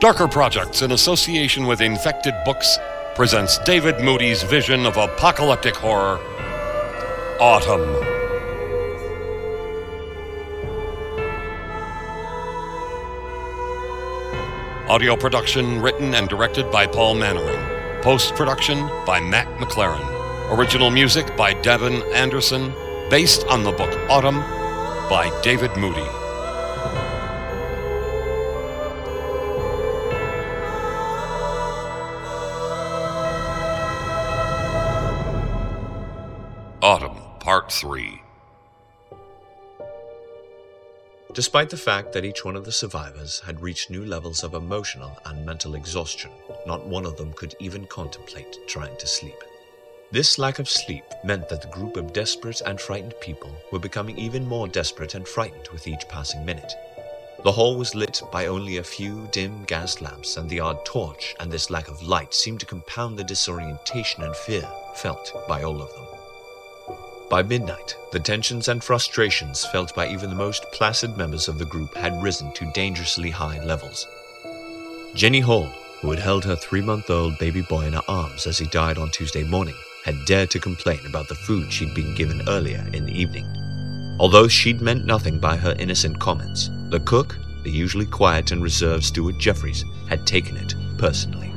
Darker Projects, in association with Infected Books, presents David Moody's vision of apocalyptic horror Autumn. Audio production written and directed by Paul Mannering. Post production by Matt McLaren. Original music by Devin Anderson, based on the book Autumn by David Moody. Part 3. Despite the fact that each one of the survivors had reached new levels of emotional and mental exhaustion, not one of them could even contemplate trying to sleep. This lack of sleep meant that the group of desperate and frightened people were becoming even more desperate and frightened with each passing minute. The hall was lit by only a few dim gas lamps and the odd torch, and this lack of light seemed to compound the disorientation and fear felt by all of them. By midnight, the tensions and frustrations felt by even the most placid members of the group had risen to dangerously high levels. Jenny Hall, who had held her three month old baby boy in her arms as he died on Tuesday morning, had dared to complain about the food she'd been given earlier in the evening. Although she'd meant nothing by her innocent comments, the cook, the usually quiet and reserved Stuart Jeffries, had taken it personally.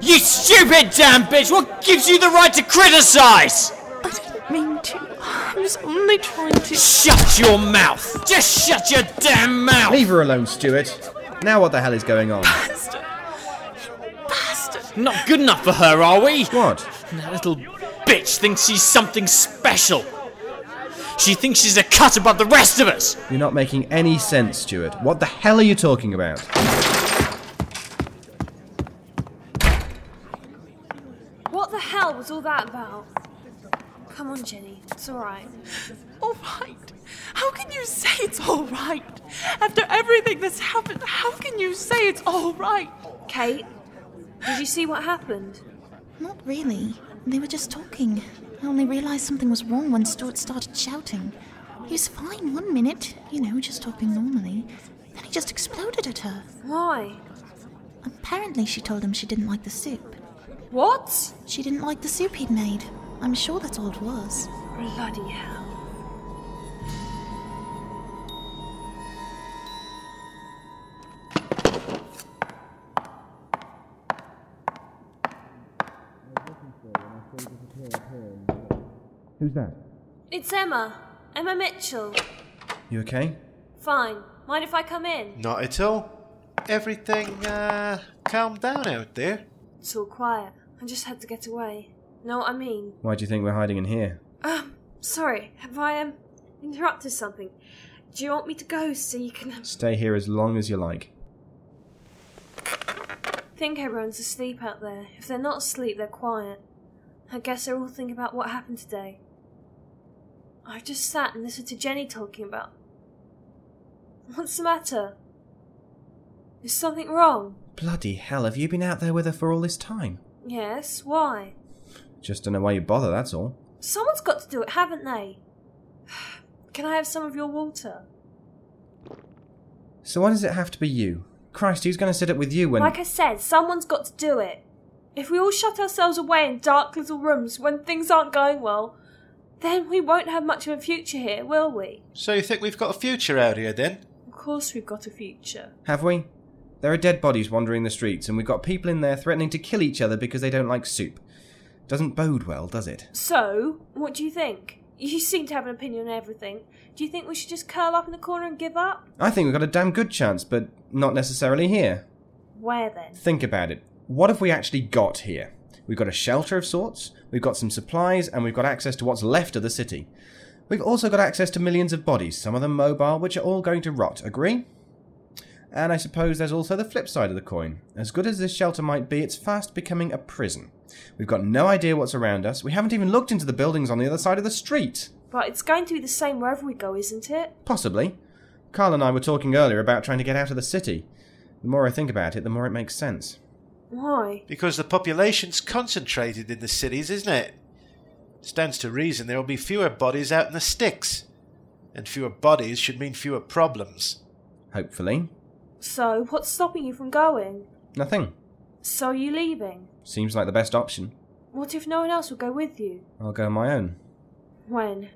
You stupid damn bitch! What gives you the right to criticize? I didn't mean to. I was only trying to. Shut your mouth! Just shut your damn mouth! Leave her alone, Stuart. Now what the hell is going on? Bastard! You bastard! Not good enough for her, are we? What? That little bitch thinks she's something special. She thinks she's a cut above the rest of us. You're not making any sense, Stuart. What the hell are you talking about? What the hell was all that about? Come on, Jenny. It's alright. All right. How can you say it's all right? After everything that's happened, how can you say it's all right? Kate, did you see what happened? Not really. They were just talking. I only realised something was wrong when Stuart started shouting. He was fine one minute, you know, just talking normally. Then he just exploded at her. Why? Apparently, she told him she didn't like the soup. What? She didn't like the soup he'd made. I'm sure that's all it was. Bloody hell. Who's that? It's Emma. Emma Mitchell. You okay? Fine. Mind if I come in? Not at all. Everything, uh, calmed down out there. It's all quiet. I just had to get away. Know what I mean? Why do you think we're hiding in here? Um, sorry. Have I, um, interrupted something? Do you want me to go so you can Stay here as long as you like. think everyone's asleep out there? If they're not asleep, they're quiet. I guess they're all thinking about what happened today. I've just sat and listened to Jenny talking about. What's the matter? Is something wrong? Bloody hell, have you been out there with her for all this time? Yes, why? Just don't know why you bother, that's all. Someone's got to do it, haven't they? Can I have some of your water? So why does it have to be you? Christ, who's going to sit up with you when. Like I said, someone's got to do it. If we all shut ourselves away in dark little rooms when things aren't going well, then we won't have much of a future here, will we? So you think we've got a future out here then? Of course we've got a future. Have we? There are dead bodies wandering the streets, and we've got people in there threatening to kill each other because they don't like soup. Doesn't bode well, does it? So, what do you think? You seem to have an opinion on everything. Do you think we should just curl up in the corner and give up? I think we've got a damn good chance, but not necessarily here. Where then? Think about it. What have we actually got here? We've got a shelter of sorts, we've got some supplies, and we've got access to what's left of the city. We've also got access to millions of bodies, some of them mobile, which are all going to rot. Agree? And I suppose there's also the flip side of the coin. As good as this shelter might be, it's fast becoming a prison. We've got no idea what's around us. We haven't even looked into the buildings on the other side of the street. But it's going to be the same wherever we go, isn't it? Possibly. Carl and I were talking earlier about trying to get out of the city. The more I think about it, the more it makes sense. Why? Because the population's concentrated in the cities, isn't it? Stands to reason there will be fewer bodies out in the sticks. And fewer bodies should mean fewer problems. Hopefully. So, what's stopping you from going? Nothing. So, are you leaving? Seems like the best option. What if no one else will go with you? I'll go on my own. When?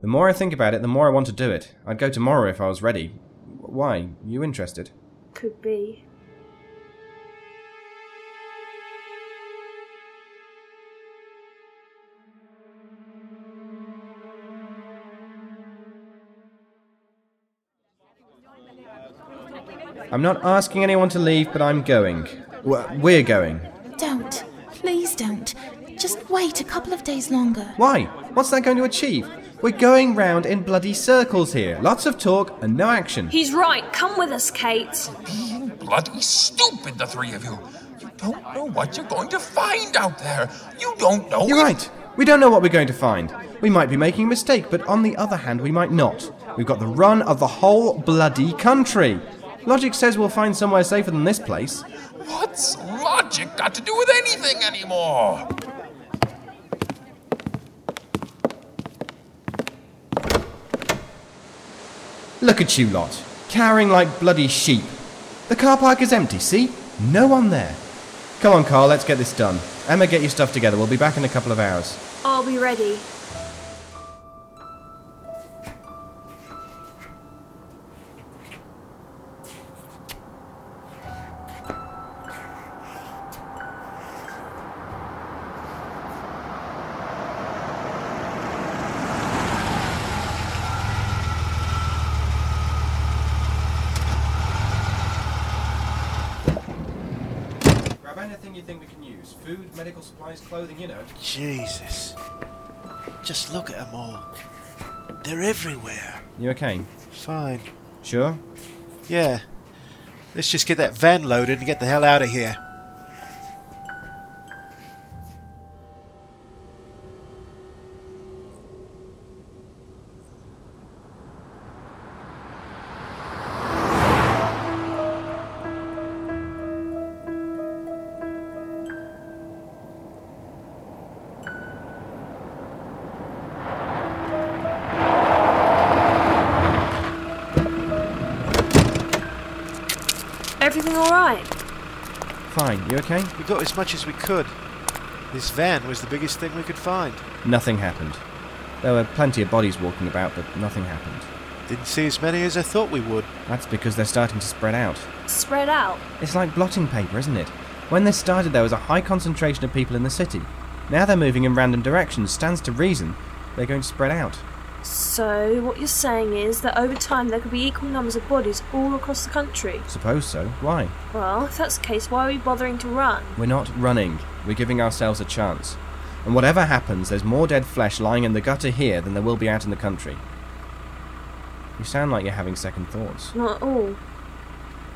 The more I think about it, the more I want to do it. I'd go tomorrow if I was ready. Why? You interested? Could be. I'm not asking anyone to leave, but I'm going. We're going. Don't. Please don't. Just wait a couple of days longer. Why? What's that going to achieve? We're going round in bloody circles here. Lots of talk and no action. He's right. Come with us, Kate. Being bloody stupid, the three of you. You don't know what you're going to find out there. You don't know. You're if- right. We don't know what we're going to find. We might be making a mistake, but on the other hand, we might not. We've got the run of the whole bloody country. Logic says we'll find somewhere safer than this place. What's logic got to do with anything anymore? Look at you lot, cowering like bloody sheep. The car park is empty, see? No one there. Come on, Carl, let's get this done. Emma, get your stuff together. We'll be back in a couple of hours. I'll be ready. Clothing, you know. Jesus. Just look at them all. They're everywhere. You okay? Fine. Sure? Yeah. Let's just get that van loaded and get the hell out of here. Everything alright? Fine. You okay? We got as much as we could. This van was the biggest thing we could find. Nothing happened. There were plenty of bodies walking about, but nothing happened. Didn't see as many as I thought we would. That's because they're starting to spread out. Spread out. It's like blotting paper, isn't it? When this started, there was a high concentration of people in the city. Now they're moving in random directions. Stands to reason they're going to spread out. So, what you're saying is that over time there could be equal numbers of bodies all across the country? Suppose so. Why? Well, if that's the case, why are we bothering to run? We're not running. We're giving ourselves a chance. And whatever happens, there's more dead flesh lying in the gutter here than there will be out in the country. You sound like you're having second thoughts. Not at all.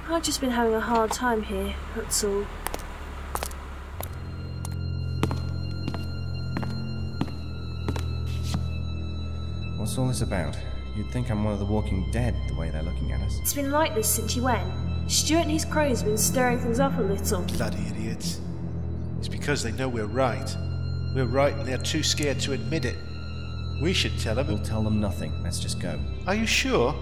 I've just been having a hard time here, that's all. What's all this about? You'd think I'm one of the walking dead the way they're looking at us. It's been like this since you went. Stuart and his crows have been stirring things up a little. Bloody idiots. It's because they know we're right. We're right and they're too scared to admit it. We should tell them. We'll tell them nothing. Let's just go. Are you sure?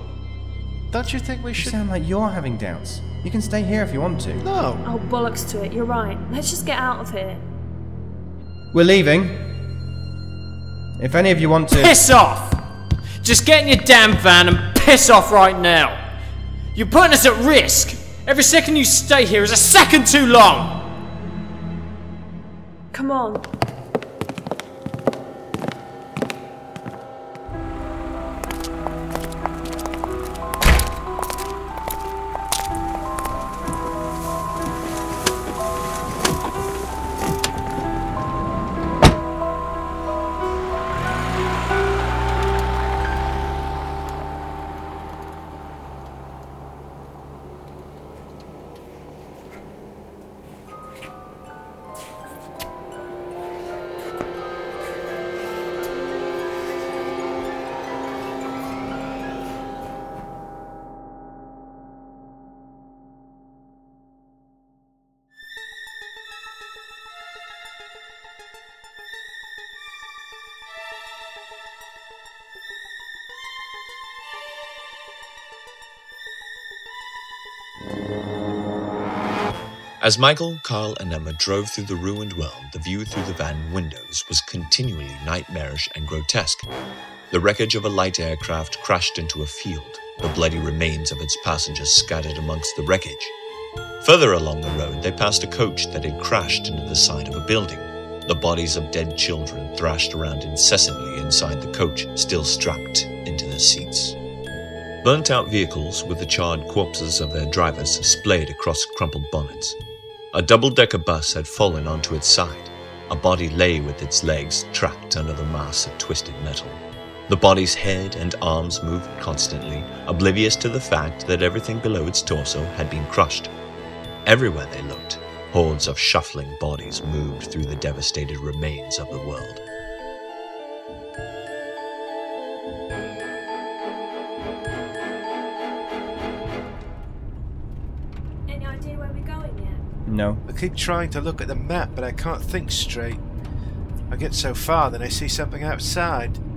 Don't you think we You should? sound like you're having doubts. You can stay here if you want to. No. Oh, bollocks to it, you're right. Let's just get out of here. We're leaving. If any of you want to. Piss off! Just get in your damn van and piss off right now. You're putting us at risk. Every second you stay here is a second too long. Come on. As Michael, Carl, and Emma drove through the ruined world, the view through the van windows was continually nightmarish and grotesque. The wreckage of a light aircraft crashed into a field, the bloody remains of its passengers scattered amongst the wreckage. Further along the road, they passed a coach that had crashed into the side of a building. The bodies of dead children thrashed around incessantly inside the coach, still strapped into their seats. Burnt out vehicles with the charred corpses of their drivers splayed across crumpled bonnets. A double decker bus had fallen onto its side. A body lay with its legs trapped under the mass of twisted metal. The body's head and arms moved constantly, oblivious to the fact that everything below its torso had been crushed. Everywhere they looked, hordes of shuffling bodies moved through the devastated remains of the world. Yet? No. I keep trying to look at the map, but I can't think straight. I get so far, then I see something outside.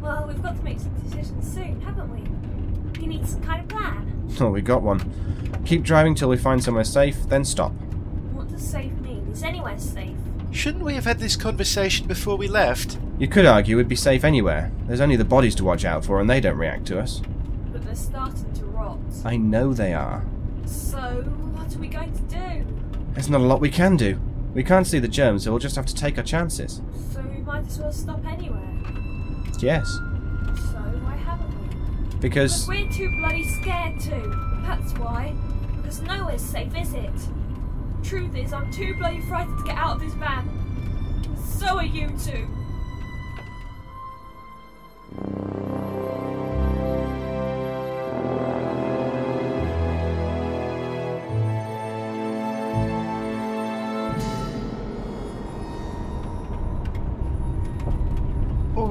Well, we've got to make some decisions soon, haven't we? You need some kind of plan. Oh, we got one. Keep driving till we find somewhere safe, then stop. What does safe mean? Is anywhere safe? Shouldn't we have had this conversation before we left? You could argue we'd be safe anywhere. There's only the bodies to watch out for, and they don't react to us. But they're starting to rot. I know they are. So, what are we going to do? There's not a lot we can do. We can't see the germs, so we'll just have to take our chances. So we might as well stop anywhere. Yes. So why haven't we? Because. Because we're too bloody scared to. That's why. Because nowhere's safe, is it? Truth is, I'm too bloody frightened to get out of this van. So are you two.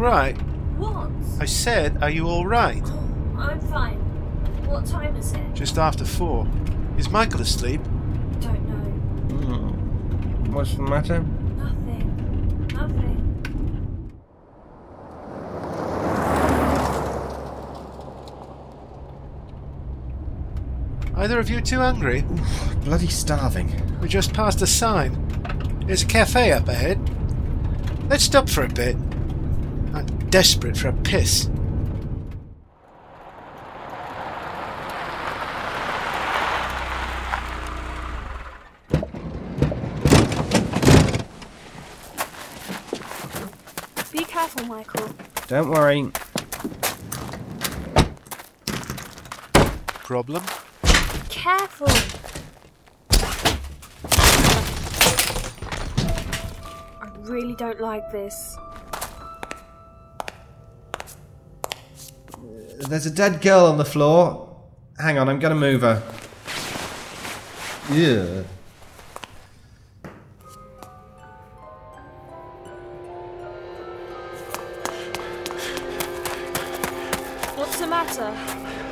Alright. What? I said, are you alright? I'm fine. What time is it? Just after four. Is Michael asleep? Don't know. Hmm. What's the matter? Nothing. Nothing. Either of you two hungry? Bloody starving. We just passed a sign. There's a cafe up ahead. Let's stop for a bit. I'm desperate for a piss. Be careful, Michael. Don't worry. Problem? Careful. I really don't like this. There's a dead girl on the floor. Hang on, I'm gonna move her. Yeah. What's the matter?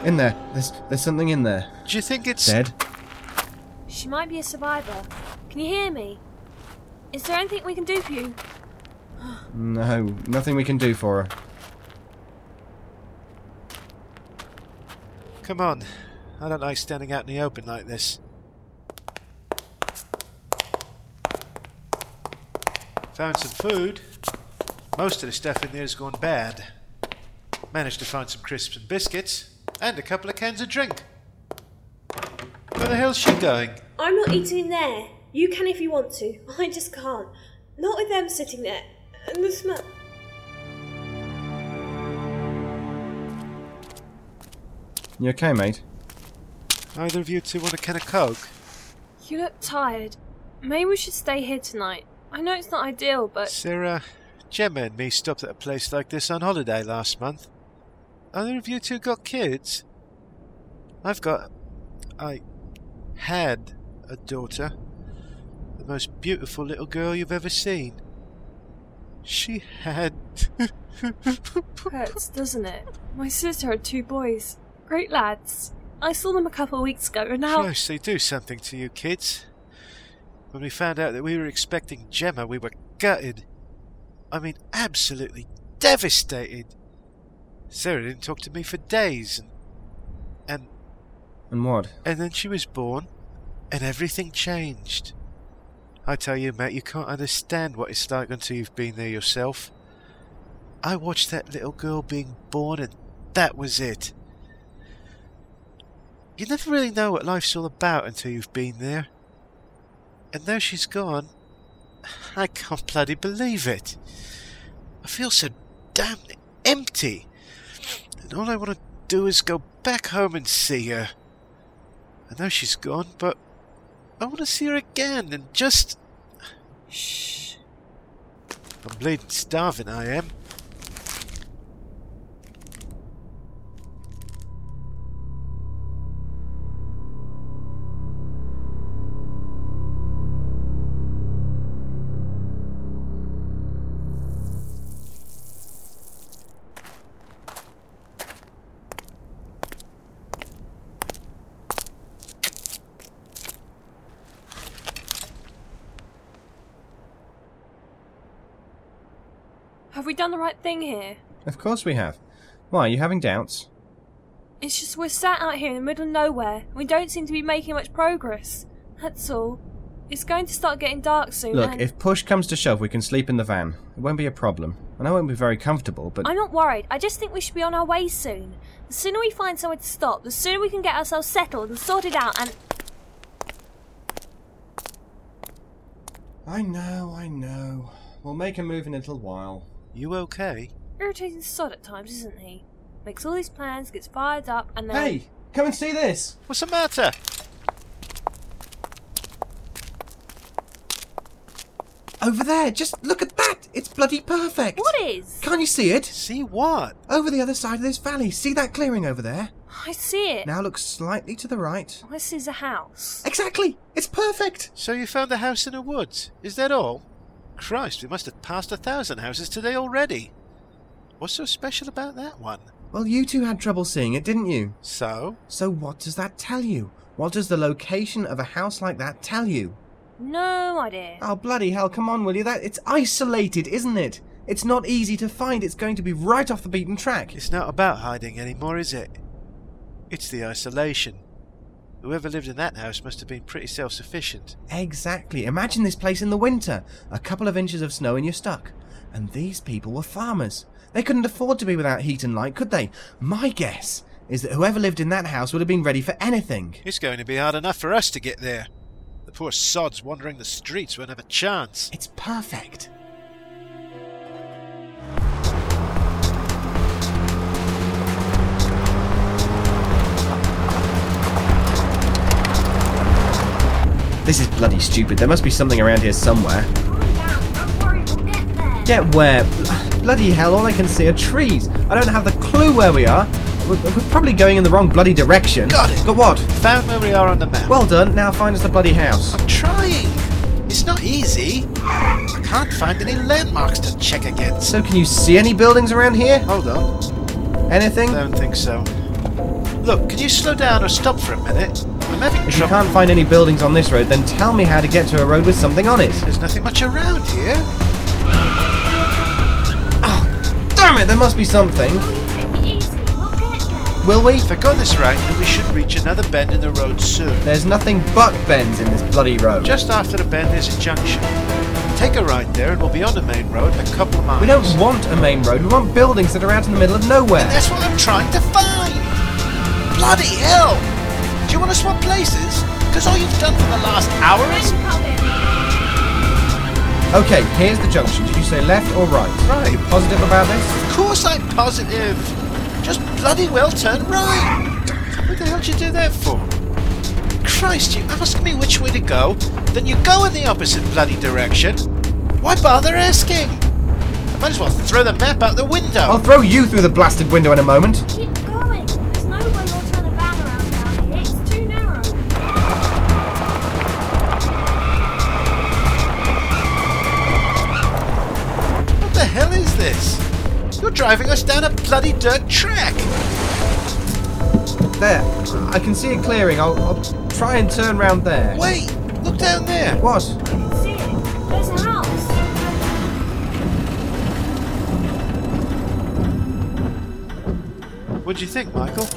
In there. There's there's something in there. Do you think it's. Dead. She might be a survivor. Can you hear me? Is there anything we can do for you? No, nothing we can do for her. Come on. I don't like standing out in the open like this. Found some food. Most of the stuff in there's gone bad. Managed to find some crisps and biscuits, and a couple of cans of drink. Where the hell's she going? I'm not eating in there. You can if you want to. I just can't. Not with them sitting there. And the smell. You okay, mate? Either of you two want a can of Coke? You look tired. Maybe we should stay here tonight. I know it's not ideal, but Sarah, Gemma and me stopped at a place like this on holiday last month. Either of you two got kids? I've got. I had a daughter. The most beautiful little girl you've ever seen. She had. hurts, doesn't it? My sister had two boys. Great lads. I saw them a couple of weeks ago, and now. Christ, they do something to you kids. When we found out that we were expecting Gemma, we were gutted. I mean, absolutely devastated. Sarah didn't talk to me for days, and and And what? and then she was born, and everything changed. I tell you, Matt, you can't understand what it's like until you've been there yourself. I watched that little girl being born, and that was it. You never really know what life's all about until you've been there. And now she's gone, I can't bloody believe it. I feel so damn empty. And all I want to do is go back home and see her. I know she's gone, but I want to see her again and just. Shh. I'm bleeding starving, I am. Have we done the right thing here? Of course we have. Why, are you having doubts? It's just we're sat out here in the middle of nowhere and we don't seem to be making much progress. That's all. It's going to start getting dark soon. Look, and if push comes to shove, we can sleep in the van. It won't be a problem. And I know it won't be very comfortable, but I'm not worried. I just think we should be on our way soon. The sooner we find somewhere to stop, the sooner we can get ourselves settled and sorted out and. I know, I know. We'll make a move in a little while. You okay? Irritating sod at times, isn't he? Makes all these plans, gets fired up, and then. Hey, come and see this. What's the matter? Over there, just look at that. It's bloody perfect. What is? Can't you see it? See what? Over the other side of this valley. See that clearing over there? I see it. Now look slightly to the right. This is a house. Exactly. It's perfect. So you found a house in the woods? Is that all? Christ, we must have passed a thousand houses today already. What's so special about that one? Well, you two had trouble seeing it, didn't you? So? So what does that tell you? What does the location of a house like that tell you? No idea. Oh, bloody hell, come on, will you? That It's isolated, isn't it? It's not easy to find. It's going to be right off the beaten track. It's not about hiding anymore, is it? It's the isolation. Whoever lived in that house must have been pretty self sufficient. Exactly. Imagine this place in the winter. A couple of inches of snow and you're stuck. And these people were farmers. They couldn't afford to be without heat and light, could they? My guess is that whoever lived in that house would have been ready for anything. It's going to be hard enough for us to get there. The poor sods wandering the streets won't have a chance. It's perfect. This is bloody stupid. There must be something around here somewhere. Don't worry, we'll get. Get where? Bloody hell, all I can see are trees. I don't have the clue where we are. We're, we're probably going in the wrong bloody direction. Got it. Got what? Found where we are on the map. Well done, now find us the bloody house. I'm trying. It's not easy. I can't find any landmarks to check against. So can you see any buildings around here? Hold on. Anything? I don't think so. Look, can you slow down or stop for a minute? If you can't find any buildings on this road, then tell me how to get to a road with something on it. There's nothing much around here. Oh, damn it, there must be something. Take it easy. We'll get there. Will we? If I got this right, then we should reach another bend in the road soon. There's nothing but bends in this bloody road. Just after the bend, there's a junction. Take a right there, and we'll be on the main road in a couple of miles. We don't want a main road, we want buildings that are out in the middle of nowhere. That's what I'm trying to find. Bloody hell! Do you want to swap places? Because all you've done for the last hour is Okay, here's the junction. Did you say left or right? Right. Are you positive about this? Of course I'm positive. Just bloody well turn right. What the hell did you do that for? Christ, you ask me which way to go, then you go in the opposite bloody direction. Why bother asking? I might as well throw the map out the window. I'll throw you through the blasted window in a moment. Driving us down a bloody dirt track. There. I can see it clearing. I'll, I'll try and turn round there. Wait, look down there. What? I can see it. There's a house. What do you think, Michael?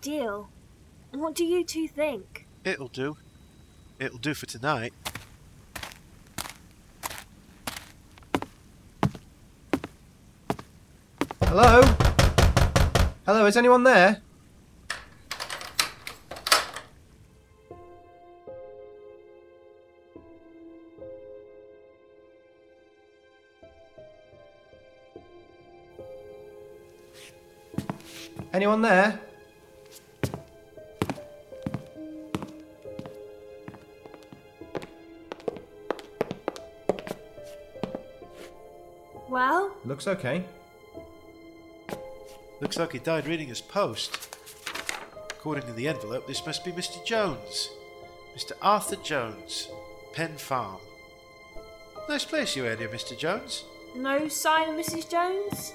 Ideal. What do you two think? It'll do. It'll do for tonight. Hello? Hello, is anyone there? Anyone there? Looks okay. Looks like he died reading his post. According to the envelope, this must be Mr. Jones. Mr. Arthur Jones, Penn Farm. Nice place you had here, Mr. Jones. no sign of Mrs. Jones?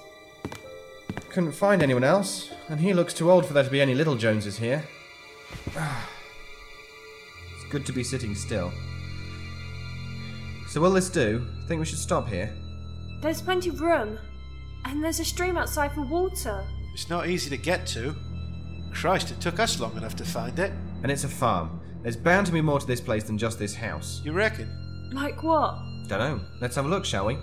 Couldn't find anyone else, and he looks too old for there to be any little Joneses here. it's good to be sitting still. So will this do? I think we should stop here? There's plenty of room. And there's a stream outside for water. It's not easy to get to. Christ, it took us long enough to find it. And it's a farm. There's bound to be more to this place than just this house. You reckon? Like what? Dunno. Let's have a look, shall we?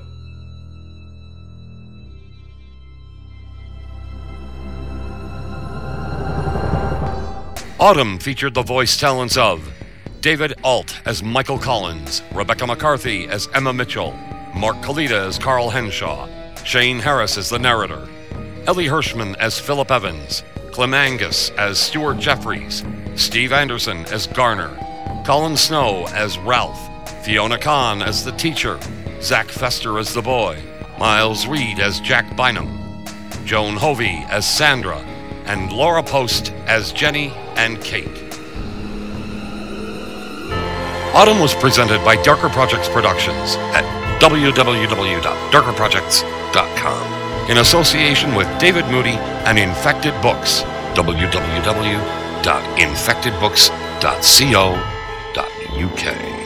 Autumn featured the voice talents of David Ault as Michael Collins, Rebecca McCarthy as Emma Mitchell, Mark Kalita as Carl Henshawe, Shane Harris as the narrator, Elie Hirschman as Philip Evans, Clym Angus as Stuart Jeffries, Steve Anderson as Garner, Colin Snow as Ralph, Fiona Conn as the teacher, Zach Fester as the boy, Miles Reed as Jack Bynum, Joan Hovey as Sandra, and Laura Post as Jenny and Kate. Autumn was presented by Darker Projects Productions at www.darkerprojects.com in association with David Moody and Infected Books. www.infectedbooks.co.uk.